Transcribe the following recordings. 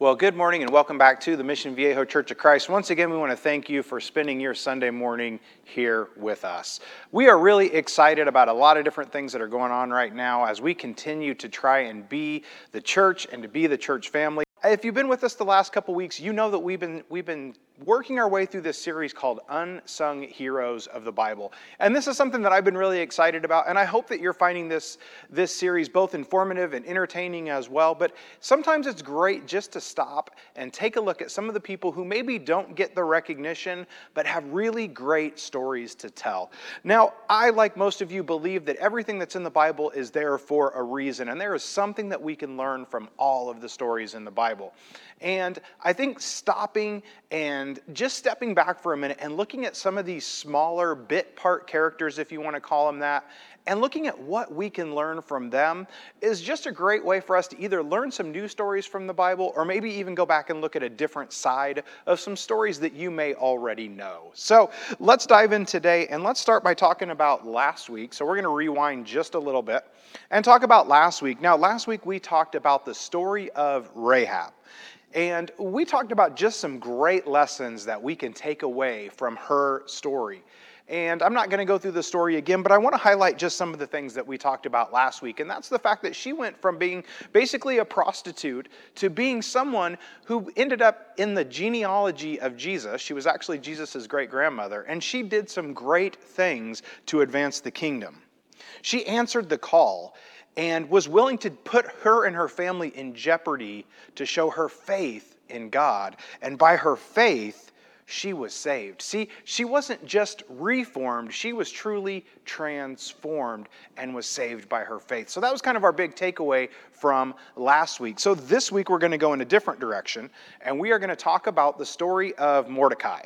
Well, good morning and welcome back to the Mission Viejo Church of Christ. Once again, we want to thank you for spending your Sunday morning here with us. We are really excited about a lot of different things that are going on right now as we continue to try and be the church and to be the church family. If you've been with us the last couple weeks, you know that we've been we've been working our way through this series called Unsung Heroes of the Bible. And this is something that I've been really excited about, and I hope that you're finding this, this series both informative and entertaining as well. But sometimes it's great just to stop and take a look at some of the people who maybe don't get the recognition, but have really great stories to tell. Now, I, like most of you, believe that everything that's in the Bible is there for a reason, and there is something that we can learn from all of the stories in the Bible. And I think stopping and just stepping back for a minute and looking at some of these smaller bit part characters, if you want to call them that, and looking at what we can learn from them is just a great way for us to either learn some new stories from the Bible or maybe even go back and look at a different side of some stories that you may already know. So let's dive in today and let's start by talking about last week. So we're going to rewind just a little bit and talk about last week. Now, last week we talked about the story of Rahab. And we talked about just some great lessons that we can take away from her story. And I'm not going to go through the story again, but I want to highlight just some of the things that we talked about last week. And that's the fact that she went from being basically a prostitute to being someone who ended up in the genealogy of Jesus. She was actually Jesus' great grandmother, and she did some great things to advance the kingdom. She answered the call and was willing to put her and her family in jeopardy to show her faith in God. And by her faith, she was saved. See, she wasn't just reformed, she was truly transformed and was saved by her faith. So that was kind of our big takeaway from last week. So this week we're going to go in a different direction, and we are going to talk about the story of Mordecai.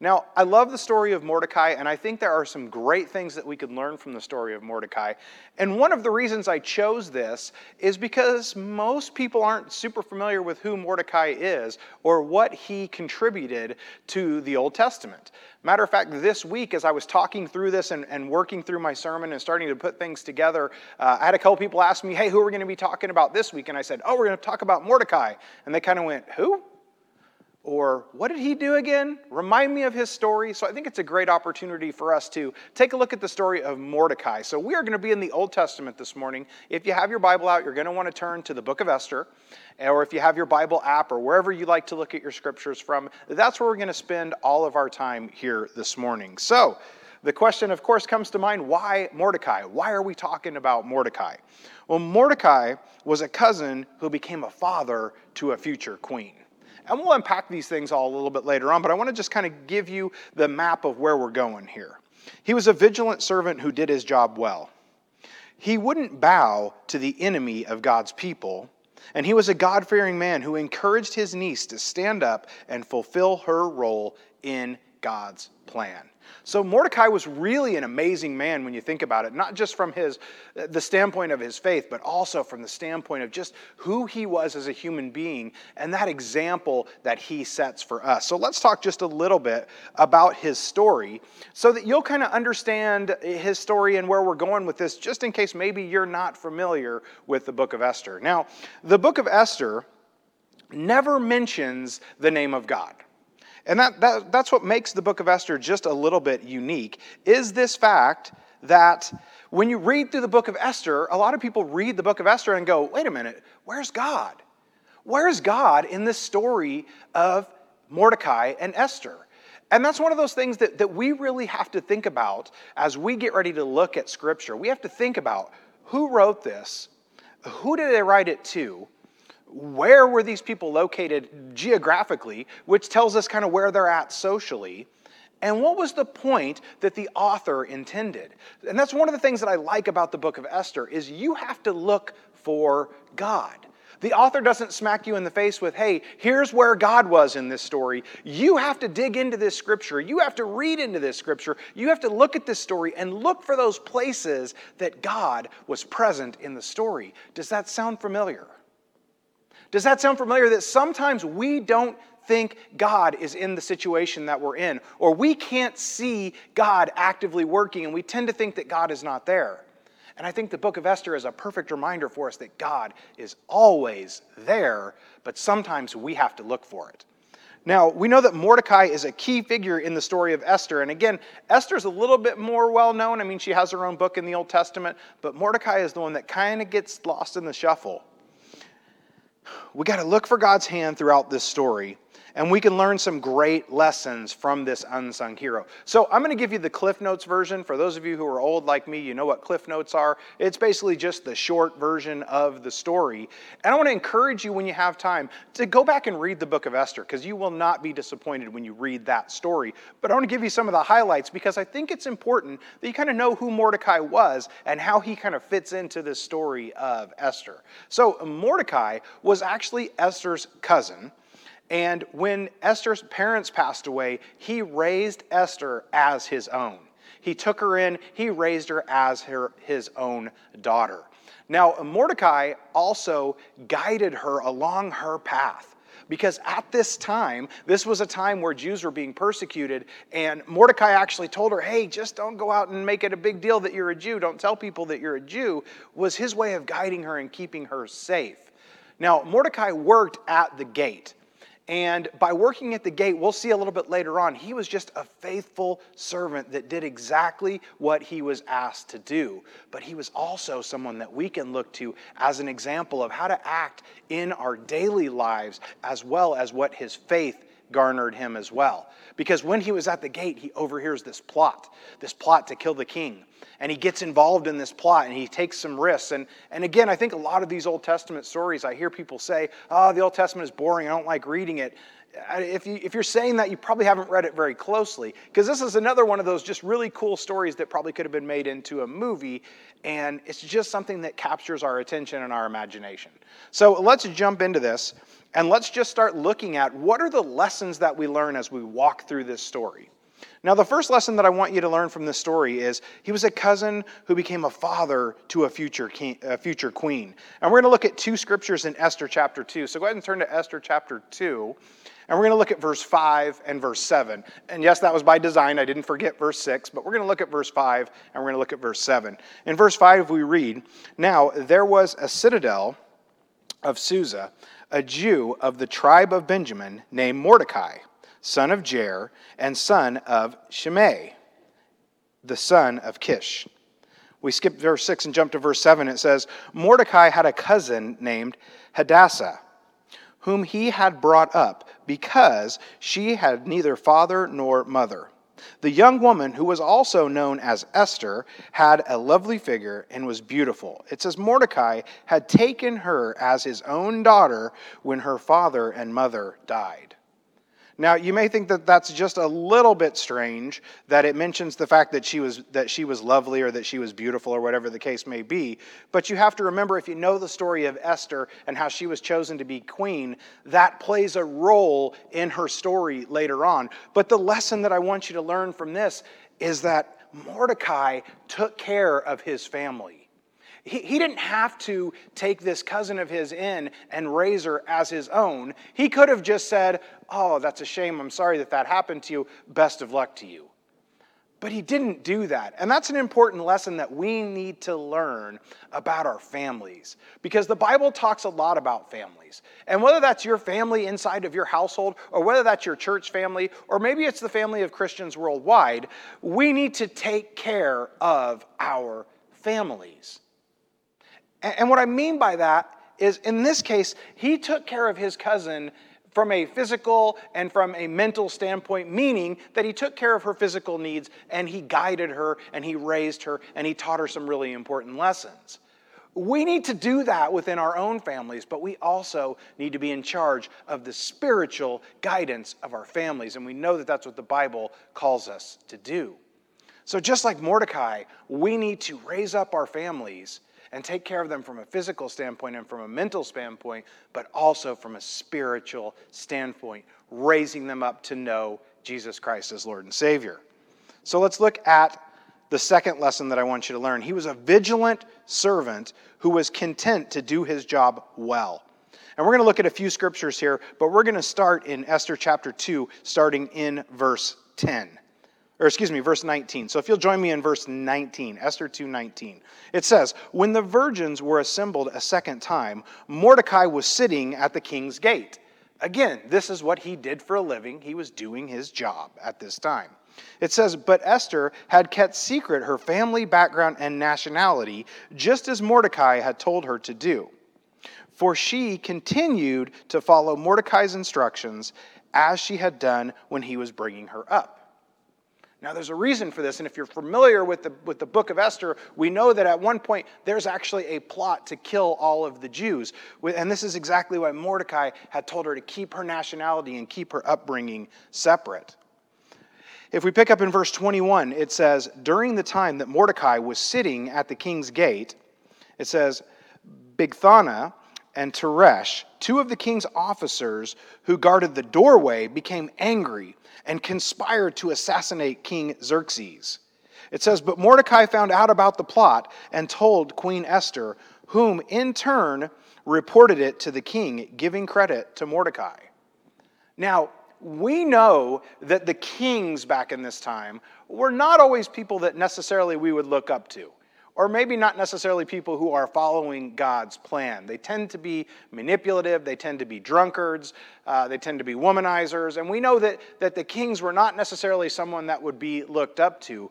Now, I love the story of Mordecai, and I think there are some great things that we could learn from the story of Mordecai. And one of the reasons I chose this is because most people aren't super familiar with who Mordecai is or what he contributed to the Old Testament. Matter of fact, this week, as I was talking through this and, and working through my sermon and starting to put things together, uh, I had a couple people ask me, hey, who are we going to be talking about this week? And I said, oh, we're going to talk about Mordecai. And they kind of went, who? Or what did he do again? Remind me of his story. So I think it's a great opportunity for us to take a look at the story of Mordecai. So we are going to be in the Old Testament this morning. If you have your Bible out, you're going to want to turn to the book of Esther. Or if you have your Bible app or wherever you like to look at your scriptures from, that's where we're going to spend all of our time here this morning. So the question, of course, comes to mind why Mordecai? Why are we talking about Mordecai? Well, Mordecai was a cousin who became a father to a future queen. And we'll unpack these things all a little bit later on, but I want to just kind of give you the map of where we're going here. He was a vigilant servant who did his job well. He wouldn't bow to the enemy of God's people, and he was a God fearing man who encouraged his niece to stand up and fulfill her role in God's plan. So Mordecai was really an amazing man when you think about it, not just from his the standpoint of his faith, but also from the standpoint of just who he was as a human being and that example that he sets for us. So let's talk just a little bit about his story so that you'll kind of understand his story and where we're going with this just in case maybe you're not familiar with the book of Esther. Now, the book of Esther never mentions the name of God. And that, that, that's what makes the book of Esther just a little bit unique, is this fact that when you read through the book of Esther, a lot of people read the book of Esther and go, wait a minute, where's God? Where's God in this story of Mordecai and Esther? And that's one of those things that, that we really have to think about as we get ready to look at Scripture. We have to think about who wrote this, who did they write it to, where were these people located geographically, which tells us kind of where they're at socially. And what was the point that the author intended? And that's one of the things that I like about the book of Esther is you have to look for God. The author doesn't smack you in the face with, hey, here's where God was in this story. You have to dig into this scripture. You have to read into this scripture. You have to look at this story and look for those places that God was present in the story. Does that sound familiar? Does that sound familiar? That sometimes we don't think God is in the situation that we're in, or we can't see God actively working, and we tend to think that God is not there. And I think the book of Esther is a perfect reminder for us that God is always there, but sometimes we have to look for it. Now, we know that Mordecai is a key figure in the story of Esther. And again, Esther's a little bit more well known. I mean, she has her own book in the Old Testament, but Mordecai is the one that kind of gets lost in the shuffle. We got to look for God's hand throughout this story and we can learn some great lessons from this unsung hero. So, I'm going to give you the Cliff Notes version. For those of you who are old like me, you know what Cliff Notes are. It's basically just the short version of the story. And I want to encourage you when you have time to go back and read the book of Esther because you will not be disappointed when you read that story. But I want to give you some of the highlights because I think it's important that you kind of know who Mordecai was and how he kind of fits into this story of Esther. So, Mordecai was actually Esther's cousin. And when Esther's parents passed away, he raised Esther as his own. He took her in, he raised her as her, his own daughter. Now, Mordecai also guided her along her path. Because at this time, this was a time where Jews were being persecuted, and Mordecai actually told her, Hey, just don't go out and make it a big deal that you're a Jew. Don't tell people that you're a Jew, was his way of guiding her and keeping her safe. Now, Mordecai worked at the gate. And by working at the gate, we'll see a little bit later on, he was just a faithful servant that did exactly what he was asked to do. But he was also someone that we can look to as an example of how to act in our daily lives, as well as what his faith garnered him as well. Because when he was at the gate, he overhears this plot, this plot to kill the king. And he gets involved in this plot and he takes some risks. And, and again, I think a lot of these Old Testament stories, I hear people say, oh, the Old Testament is boring, I don't like reading it. Uh, if, you, if you're saying that, you probably haven't read it very closely. Because this is another one of those just really cool stories that probably could have been made into a movie. And it's just something that captures our attention and our imagination. So let's jump into this. And let's just start looking at what are the lessons that we learn as we walk through this story. Now, the first lesson that I want you to learn from this story is he was a cousin who became a father to a future, king, a future queen. And we're going to look at two scriptures in Esther chapter 2. So go ahead and turn to Esther chapter 2. And we're going to look at verse 5 and verse 7. And yes, that was by design. I didn't forget verse 6, but we're going to look at verse 5 and we're going to look at verse 7. In verse 5, we read Now there was a citadel of Susa a Jew of the tribe of Benjamin named Mordecai, son of Jair, and son of Shimei, the son of Kish. We skip verse 6 and jump to verse 7. It says, Mordecai had a cousin named Hadassah, whom he had brought up because she had neither father nor mother. The young woman, who was also known as Esther, had a lovely figure and was beautiful. It says Mordecai had taken her as his own daughter when her father and mother died. Now, you may think that that's just a little bit strange that it mentions the fact that she was that she was lovely or that she was beautiful or whatever the case may be, but you have to remember if you know the story of Esther and how she was chosen to be queen, that plays a role in her story later on. But the lesson that I want you to learn from this is that Mordecai took care of his family. He, he didn't have to take this cousin of his in and raise her as his own. He could have just said, Oh, that's a shame. I'm sorry that that happened to you. Best of luck to you. But he didn't do that. And that's an important lesson that we need to learn about our families. Because the Bible talks a lot about families. And whether that's your family inside of your household, or whether that's your church family, or maybe it's the family of Christians worldwide, we need to take care of our families. And what I mean by that is, in this case, he took care of his cousin from a physical and from a mental standpoint, meaning that he took care of her physical needs and he guided her and he raised her and he taught her some really important lessons. We need to do that within our own families, but we also need to be in charge of the spiritual guidance of our families. And we know that that's what the Bible calls us to do. So, just like Mordecai, we need to raise up our families and take care of them from a physical standpoint and from a mental standpoint, but also from a spiritual standpoint, raising them up to know Jesus Christ as Lord and Savior. So let's look at the second lesson that I want you to learn. He was a vigilant servant who was content to do his job well. And we're going to look at a few scriptures here, but we're going to start in Esther chapter 2, starting in verse 10. Or excuse me, verse 19. So if you'll join me in verse 19, Esther 2:19. It says, "When the virgins were assembled a second time, Mordecai was sitting at the king's gate." Again, this is what he did for a living. He was doing his job at this time. It says, But Esther had kept secret her family background and nationality, just as Mordecai had told her to do. For she continued to follow Mordecai's instructions as she had done when he was bringing her up. Now, there's a reason for this, and if you're familiar with the, with the book of Esther, we know that at one point there's actually a plot to kill all of the Jews. And this is exactly why Mordecai had told her to keep her nationality and keep her upbringing separate. If we pick up in verse 21, it says, During the time that Mordecai was sitting at the king's gate, it says, Bigthana and Teresh, two of the king's officers who guarded the doorway, became angry and conspired to assassinate King Xerxes. It says, But Mordecai found out about the plot and told Queen Esther, whom in turn reported it to the king, giving credit to Mordecai. Now, we know that the kings back in this time were not always people that necessarily we would look up to or maybe not necessarily people who are following God's plan. They tend to be manipulative, they tend to be drunkards, uh, they tend to be womanizers, and we know that, that the kings were not necessarily someone that would be looked up to.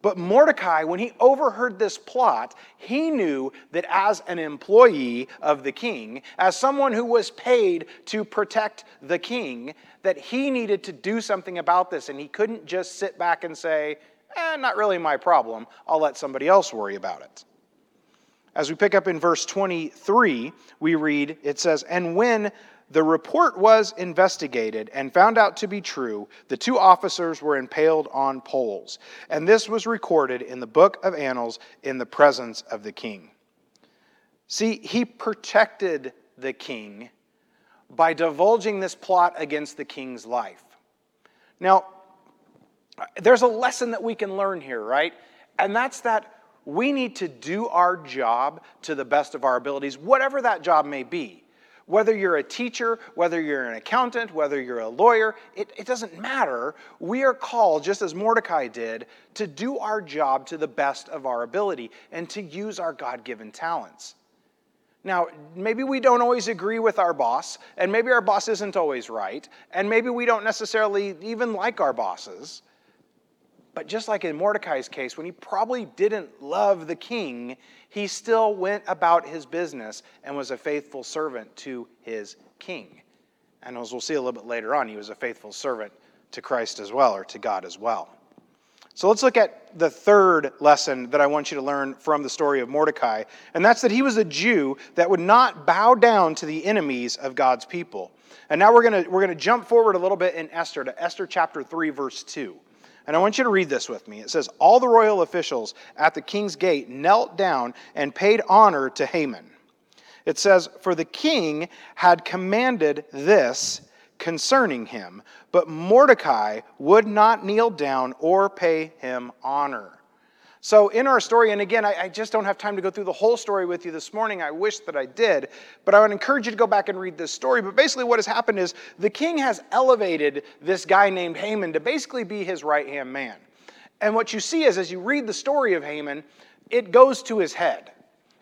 But Mordecai, when he overheard this plot, he knew that as an employee of the king, as someone who was paid to protect the king, that he needed to do something about this, and he couldn't just sit back and say, eh, not really my problem. I'll let somebody else worry about it. As we pick up in verse 23, we read, it says, And when the report was investigated and found out to be true, the two officers were impaled on poles. And this was recorded in the book of Annals in the presence of the king. See, he protected the king by divulging this plot against the king's life. Now, there's a lesson that we can learn here, right? And that's that we need to do our job to the best of our abilities, whatever that job may be. Whether you're a teacher, whether you're an accountant, whether you're a lawyer, it, it doesn't matter. We are called, just as Mordecai did, to do our job to the best of our ability and to use our God given talents. Now, maybe we don't always agree with our boss, and maybe our boss isn't always right, and maybe we don't necessarily even like our bosses. But just like in Mordecai's case, when he probably didn't love the king, he still went about his business and was a faithful servant to his king. And as we'll see a little bit later on, he was a faithful servant to Christ as well, or to God as well. So let's look at the third lesson that I want you to learn from the story of Mordecai, and that's that he was a Jew that would not bow down to the enemies of God's people. And now we're going to we're going to jump forward a little bit in Esther to Esther chapter 3 verse 2. And I want you to read this with me. It says, All the royal officials at the king's gate knelt down and paid honor to Haman. It says, For the king had commanded this concerning him, but Mordecai would not kneel down or pay him honor. So, in our story, and again, I, I, just don't have time to go through the whole story with you this morning. I wish that I did, but I would encourage you to go back and read this story. But basically, what has happened is the king has elevated this guy named Haman to basically be his right hand man. And what you see is, as you read the story of Haman, it goes to his head.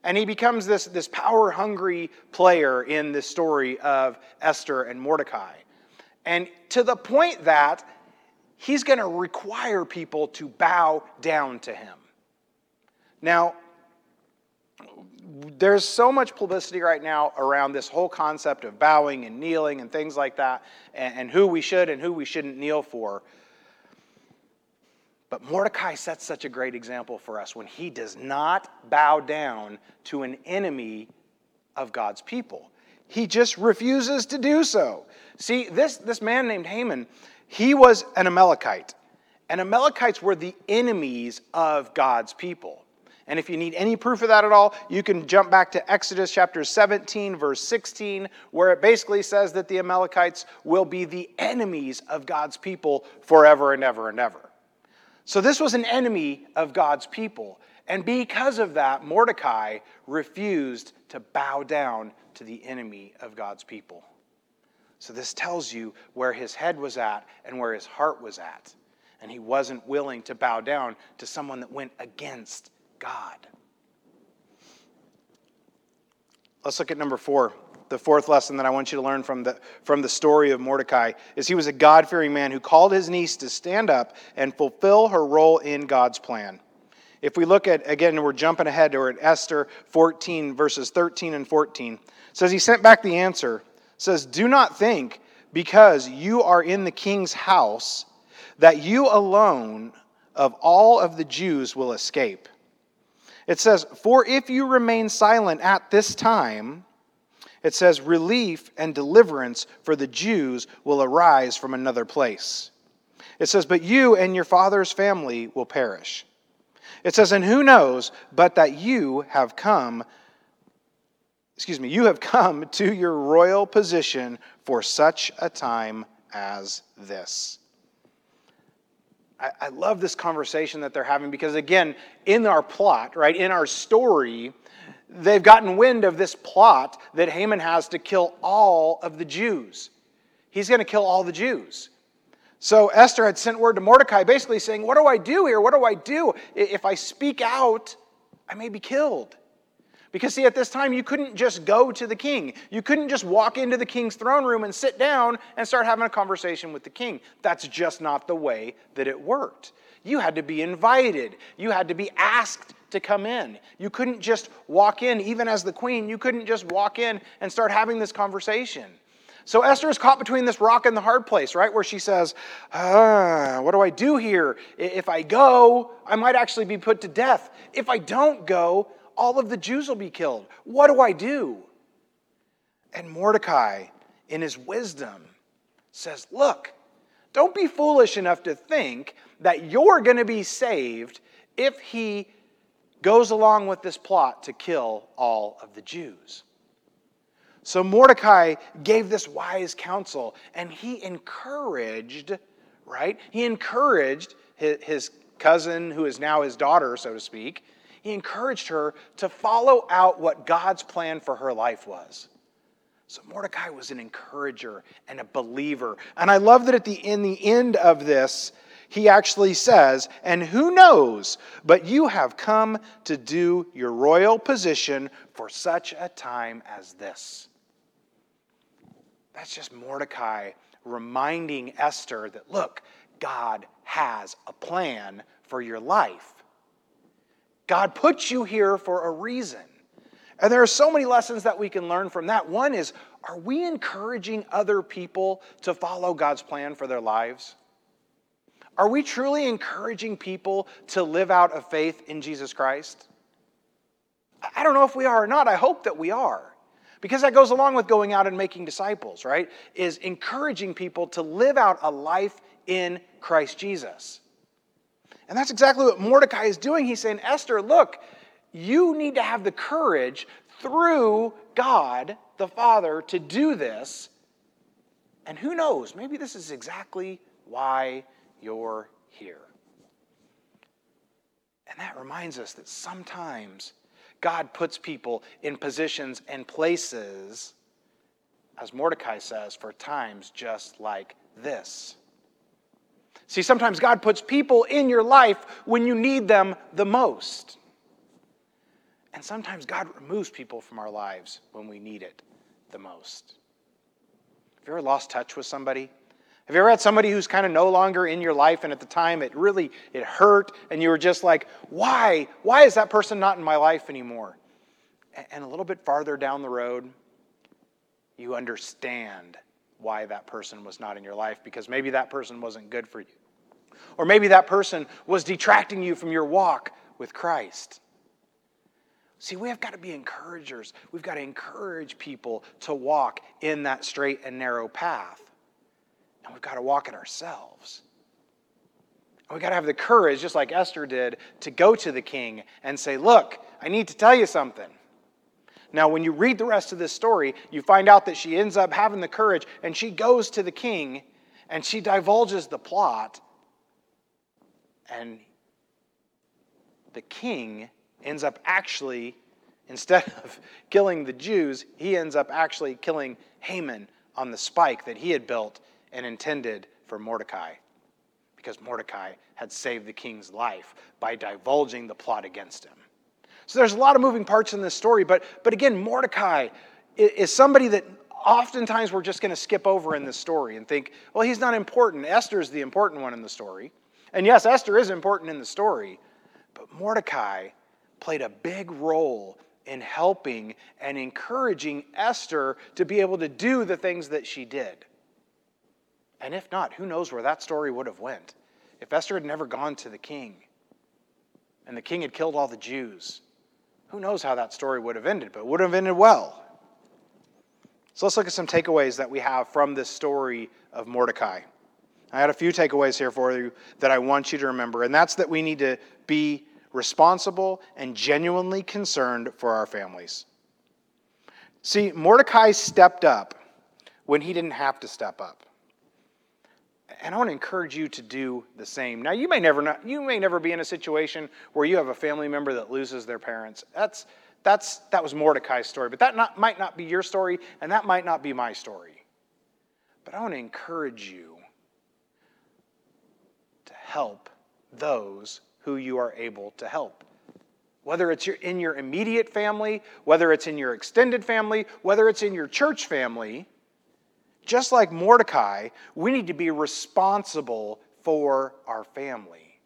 And he becomes this, this power hungry player in this story of Esther and Mordecai. And to the point that he's going to require people to bow down to him. Now, there's so much publicity right now around this whole concept of bowing and kneeling and things like that, and, and, who we should and who we shouldn't kneel for. But Mordecai sets such a great example for us when he does not bow down to an enemy of God's people. He just refuses to do so. See, this, this man named Haman, he was an Amalekite. And Amalekites were the enemies of God's people. And if you need any proof of that at all, you can jump back to Exodus chapter 17, verse 16, where it basically says that the Amalekites will be the enemies of God's people forever and ever and ever. So this was an enemy of God's people. And because of that, Mordecai refused to bow down to the enemy of God's people. So this tells you where his head was at and where his heart was at. and he wasn't willing to bow down to someone that went against God. Let's look at number four. The fourth lesson that I want you to learn from the, from the story of Mordecai is he was a God fearing man who called his niece to stand up and fulfill her role in God's plan. If we look at, again, we're jumping ahead, we're at Esther 14, verses 13 and 14. says, He sent back the answer, says, Do not think, because you are in the king's house, that you alone of all of the Jews will escape. It says, For if you remain silent at this time, it says, relief and deliverance for the Jews will arise from another place. It says, But you and your father's family will perish. It says, And who knows but that you have come, excuse me, you have come to your royal position for such a time as this. I, I love this conversation that they're having because, again, in our plot, right, in our story, they've gotten wind of this plot that Haman has to kill all of the Jews. He's going to kill all the Jews. So Esther had sent word to Mordecai basically saying, What do I do here? What do I do? If I speak out, I may be killed. Because, see, at this time, you couldn't just go to the king. You couldn't just walk into the king's throne room and sit down and start having a conversation with the king. That's just not the way that it worked. You had to be invited, you had to be asked to come in. You couldn't just walk in, even as the queen, you couldn't just walk in and start having this conversation. So Esther is caught between this rock and the hard place, right? Where she says, ah, What do I do here? If I go, I might actually be put to death. If I don't go, all of the Jews will be killed. What do I do? And Mordecai, in his wisdom, says, Look, don't be foolish enough to think that you're going to be saved if he goes along with this plot to kill all of the Jews. So Mordecai gave this wise counsel and he encouraged, right? He encouraged his, cousin, who is now his daughter, so to speak, he encouraged her to follow out what God's plan for her life was. So Mordecai was an encourager and a believer. And I love that at the in the end of this, he actually says, And who knows, but you have come to do your royal position for such a time as this. That's just Mordecai reminding Esther that, look, God has a plan for your life. God put you here for a reason. And there are so many lessons that we can learn from that. One is are we encouraging other people to follow God's plan for their lives? Are we truly encouraging people to live out a faith in Jesus Christ? I don't know if we are or not. I hope that we are. Because that goes along with going out and making disciples, right? Is encouraging people to live out a life in Christ Jesus. And that's exactly what Mordecai is doing. He's saying, Esther, look, you need to have the courage through God the Father to do this. And who knows, maybe this is exactly why you're here. And that reminds us that sometimes God puts people in positions and places, as Mordecai says, for times just like this. See, sometimes God puts people in your life when you need them the most. And sometimes God removes people from our lives when we need it the most. Have you ever lost touch with somebody? Have you ever had somebody who's kind of no longer in your life and at the time it really it hurt and you were just like, "Why? Why is that person not in my life anymore?" And a little bit farther down the road, you understand why that person was not in your life because maybe that person wasn't good for you. Or maybe that person was detracting you from your walk with Christ. See, we have got to be encouragers. We've got to encourage people to walk in that straight and narrow path. And we've got to walk it ourselves. And we've got to have the courage, just like Esther did, to go to the king and say, Look, I need to tell you something. Now, when you read the rest of this story, you find out that she ends up having the courage and she goes to the king and she divulges the plot. And the king ends up actually, instead of killing the Jews, he ends up actually killing Haman on the spike that he had built and intended for Mordecai because Mordecai had saved the king's life by divulging the plot against him. So there's a lot of moving parts in this story, but, but again, Mordecai is somebody that oftentimes we're just going to skip over in this story and think, well, he's not important. Esther's the important one in the story. And yes, Esther is important in the story, but Mordecai played a big role in helping and encouraging Esther to be able to do the things that she did. And if not, who knows where that story would have went if Esther had never gone to the king and the king had killed all the Jews. Who knows how that story would have ended, but it would have ended well. So let's look at some takeaways that we have from this story of Mordecai. I had a few takeaways here for you that I want you to remember, and that's that we need to be responsible and genuinely concerned for our families. See, Mordecai stepped up when he didn't have to step up. And I want to encourage you to do the same. Now, you may never not, you may never be in a situation where you have a family member that loses their parents. That's that's that was Mordecai's story, but that not, might not be your story, and that might not be my story. But I want to encourage you to help those who you are able to help. Whether it's in your immediate family, whether it's in your extended family, whether it's in your church family, just like Mordecai, we need to be responsible for our family.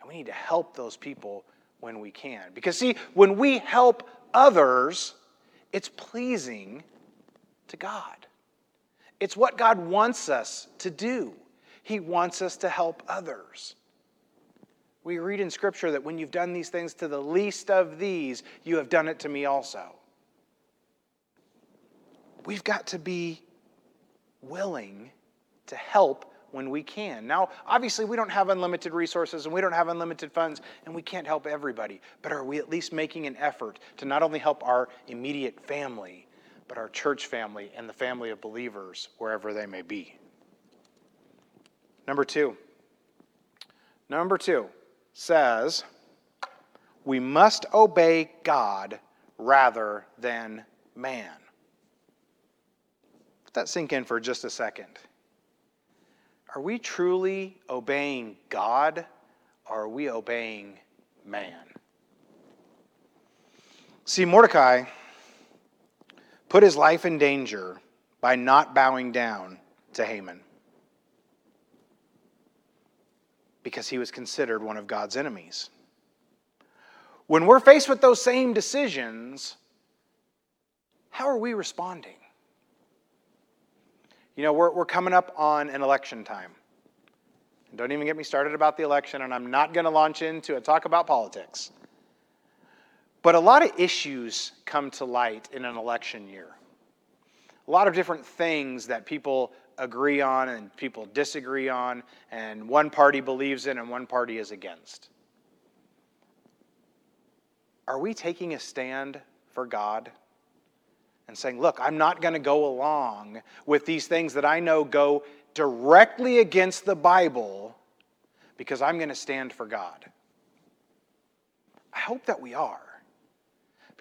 And we need to help those people when we can. Because, see, when we help others, it's pleasing to God. It's what God wants us to do. He wants us to help others. We read in Scripture that when you've done these things to the least of these, you have done it to me also. We've got to be willing to help when we can. Now, obviously, we don't have unlimited resources and we don't have unlimited funds and we can't help everybody, but are we at least making an effort to not only help our immediate family, but our church family and the family of believers wherever they may be? Number two. Number two says we must obey God rather than man. That sink in for just a second. Are we truly obeying God or are we obeying man? See, Mordecai put his life in danger by not bowing down to Haman. because he was considered one of God's enemies. When we're faced with those same decisions, how are we responding? You know, we're, we're coming up on an election time. Don't even get me started about the election, and I'm not going to launch into a talk about politics. But a lot of issues come to light in an election year. A lot of different things that people agree on and people disagree on, and one party believes in and one party is against. Are we taking a stand for God and saying, look, I'm not going to go along with these things that I know go directly against the Bible because I'm going to stand for God? I hope that we are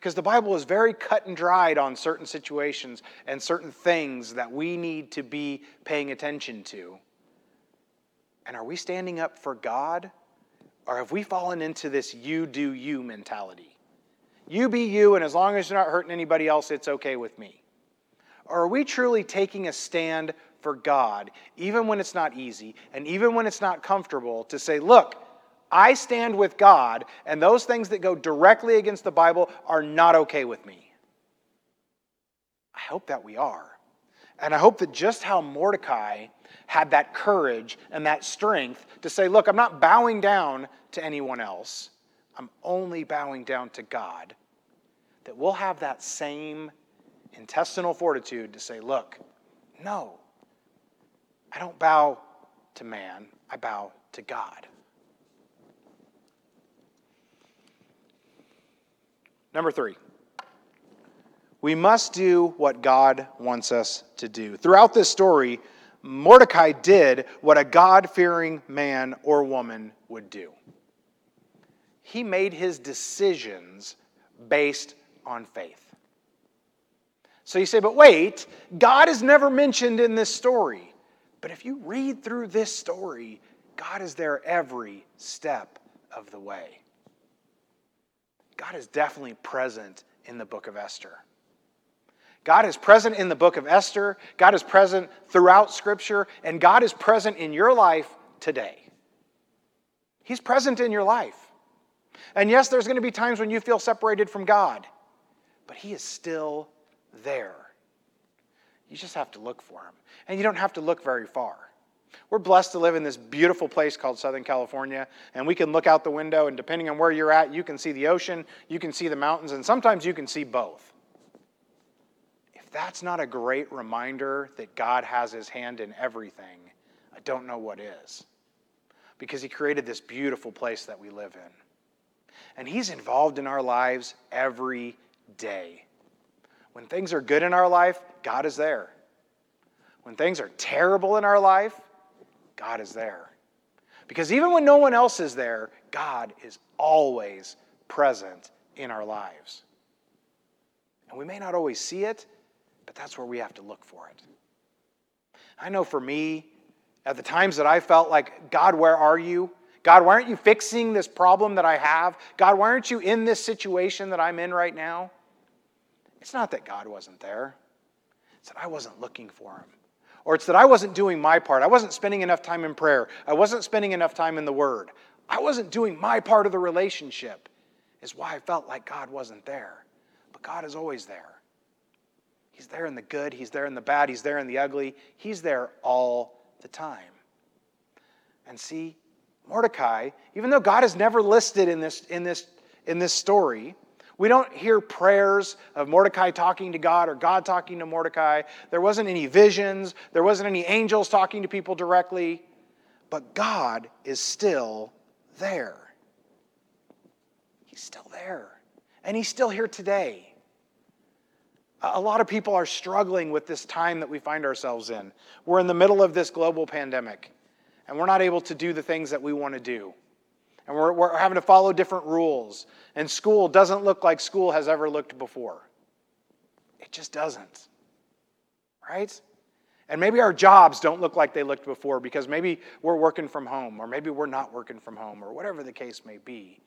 because the Bible is very cut and dried on certain situations and certain things that we need to be paying attention to. And are we standing up for God? Or have we fallen into this you do you mentality? You be you, and as long as you're not hurting anybody else, it's okay with me. Or are we truly taking a stand for God, even when it's not easy and even when it's not comfortable, to say, look, I stand with God, and those things that go directly against the Bible are not okay with me. I hope that we are. And I hope that just how Mordecai had that courage and that strength to say, look, I'm not bowing down to anyone else, I'm only bowing down to God, that we'll have that same intestinal fortitude to say, look, no, I don't bow to man, I bow to God. Number three, we must do what God wants us to do. Throughout this story, Mordecai did what a God fearing man or woman would do. He made his decisions based on faith. So you say, but wait, God is never mentioned in this story. But if you read through this story, God is there every step of the way. God is definitely present in the book of Esther. God is present in the book of Esther. God is present throughout Scripture, and God is present in your life today. He's present in your life. And yes, there's going to be times when you feel separated from God, but He is still there. You just have to look for Him. And you don't have to look very far. We're blessed to live in this beautiful place called Southern California, and we can look out the window, and depending on where you're at, you can see the ocean, you can see the mountains, and sometimes you can see both. If that's not a great reminder that God has His hand in everything, I don't know what is. Because He created this beautiful place that we live in. And He's involved in our lives every day. When things are good in our life, God is there. When things are terrible in our life, God is there. Because even when no one else is there, God is always present in our lives. And we may not always see it, but that's where we have to look for it. I know for me, at the times that I felt like, God, where are you? God, why aren't you fixing this problem that I have? God, why aren't you in this situation that I'm in right now? It's not that God wasn't there, it's that I wasn't looking for him or it's that I wasn't doing my part. I wasn't spending enough time in prayer. I wasn't spending enough time in the Word. I wasn't doing my part of the relationship, is why I felt like God wasn't there. But God is always there. He's there in the good, He's there in the bad, He's there in the ugly. He's there all the time. And see, Mordecai, even though God is never listed in this, in this, in this story, we don't hear prayers of Mordecai talking to God or God talking to Mordecai. There wasn't any visions, there wasn't any angels talking to people directly, but God is still there. He's still there. And He's still here today. A lot of people are struggling with this time that we find ourselves in. We're in the middle of this global pandemic, and we're not able to do the things that we want to do and we're, we're having to follow different rules. And school doesn't look like school has ever looked before. It just doesn't. Right? And maybe our jobs don't look like they looked before because maybe we're working from home, or maybe we're not working from home, or whatever the case may be.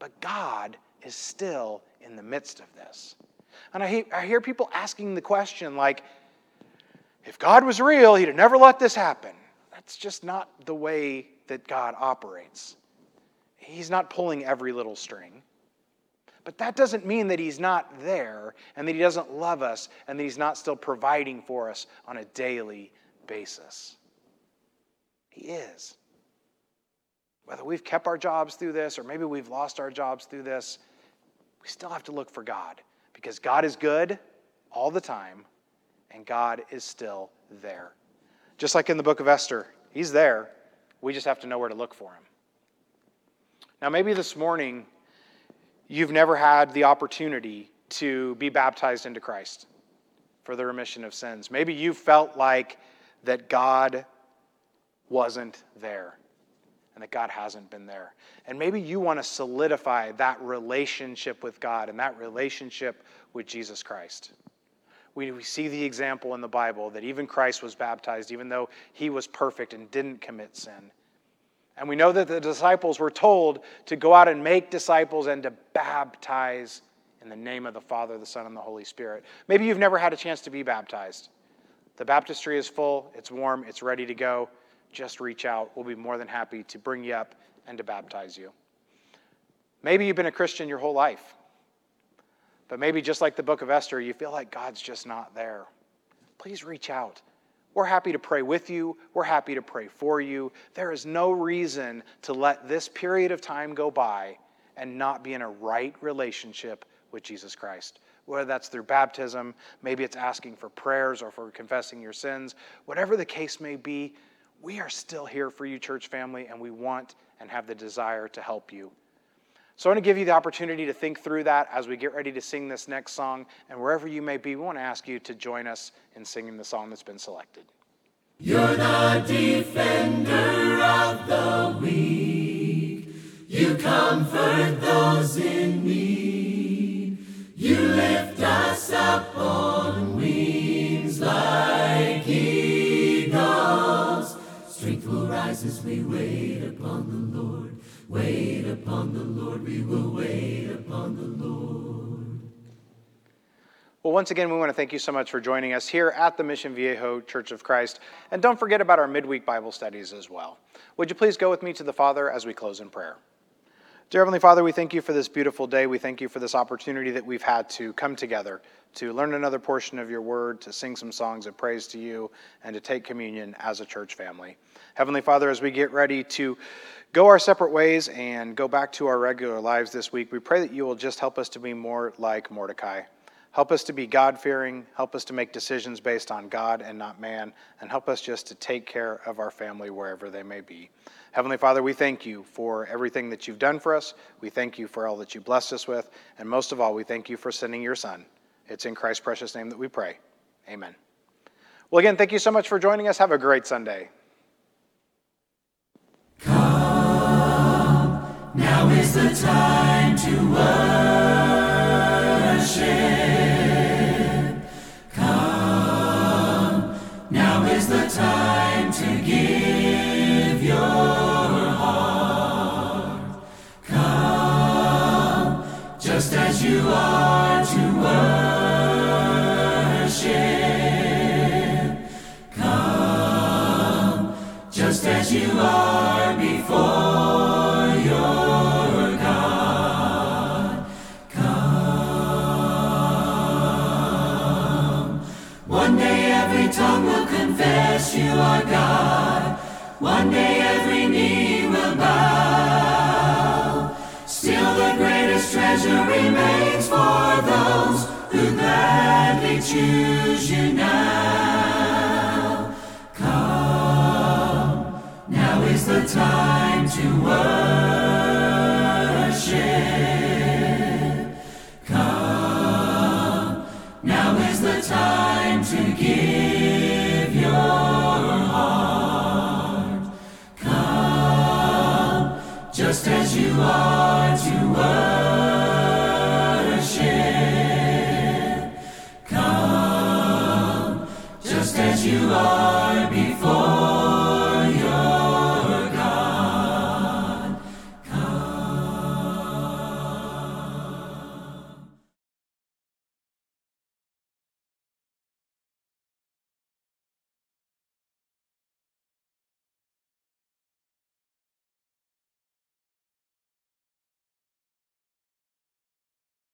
But God is still in the midst of this. And I, I hear people asking the question, like, if God was real, He'd have never let this happen. That's just not the way that God operates. He's not pulling every little string. But that doesn't mean that He's not there and that He doesn't love us and that He's not still providing for us on a daily basis. He is. Whether we've kept our jobs through this or maybe we've lost our jobs through this, we still have to look for God because God is good all the time and God is still there. Just like in the book of Esther, He's there. We just have to know where to look for Him. Now, maybe this morning you've never had the opportunity to be baptized into Christ for the remission of sins. Maybe you felt like that God wasn't there and that God hasn't been there. And maybe you want to solidify that relationship with God and that relationship with Jesus Christ. We, we see the example in the Bible that even Christ was baptized, even though he was perfect and didn't commit sin. And we know that the disciples were told to go out and make disciples and to baptize in the name of the Father, the Son, and the Holy Spirit. Maybe you've never had a chance to be baptized. The baptistry is full, it's warm, it's ready to go. Just reach out. We'll be more than happy to bring you up and to baptize you. Maybe you've been a Christian your whole life, but maybe just like the book of Esther, you feel like God's just not there. Please reach out. We're happy to pray with you. We're happy to pray for you. There is no reason to let this period of time go by and not be in a right relationship with Jesus Christ. Whether that's through baptism, maybe it's asking for prayers or for confessing your sins, whatever the case may be, we are still here for you, church family, and we want and have the desire to help you. So I want to give you the opportunity to think through that as we get ready to sing this next song. And wherever you may be, we want to ask you to join us in singing the song that's been selected. You're the defender of the weak. You comfort those in need. You lift us up on wings like eagles. strength will rise as we wait upon the Lord. Wait upon the Lord, we will wait upon the Lord. Well, once again, we want to thank you so much for joining us here at the Mission Viejo Church of Christ. And don't forget about our midweek Bible studies as well. Would you please go with me to the Father as we close in prayer? Dear Heavenly Father, we thank you for this beautiful day. We thank you for this opportunity that we've had to come together, to learn another portion of your word, to sing some songs of praise to you, and to take communion as a church family. Heavenly Father, as we get ready to go our separate ways and go back to our regular lives this week, we pray that you will just help us to be more like Mordecai. Help us to be God fearing. Help us to make decisions based on God and not man. And help us just to take care of our family wherever they may be. Heavenly Father, we thank you for everything that you've done for us. We thank you for all that you blessed us with. And most of all, we thank you for sending your Son. It's in Christ's precious name that we pray. Amen. Well, again, thank you so much for joining us. Have a great Sunday. Come, now is the time to worship. You are God. One day every knee will bow. Still the greatest treasure remains for those who gladly choose you now. Come, now is the time to worship. Come, now is the time as you are to us.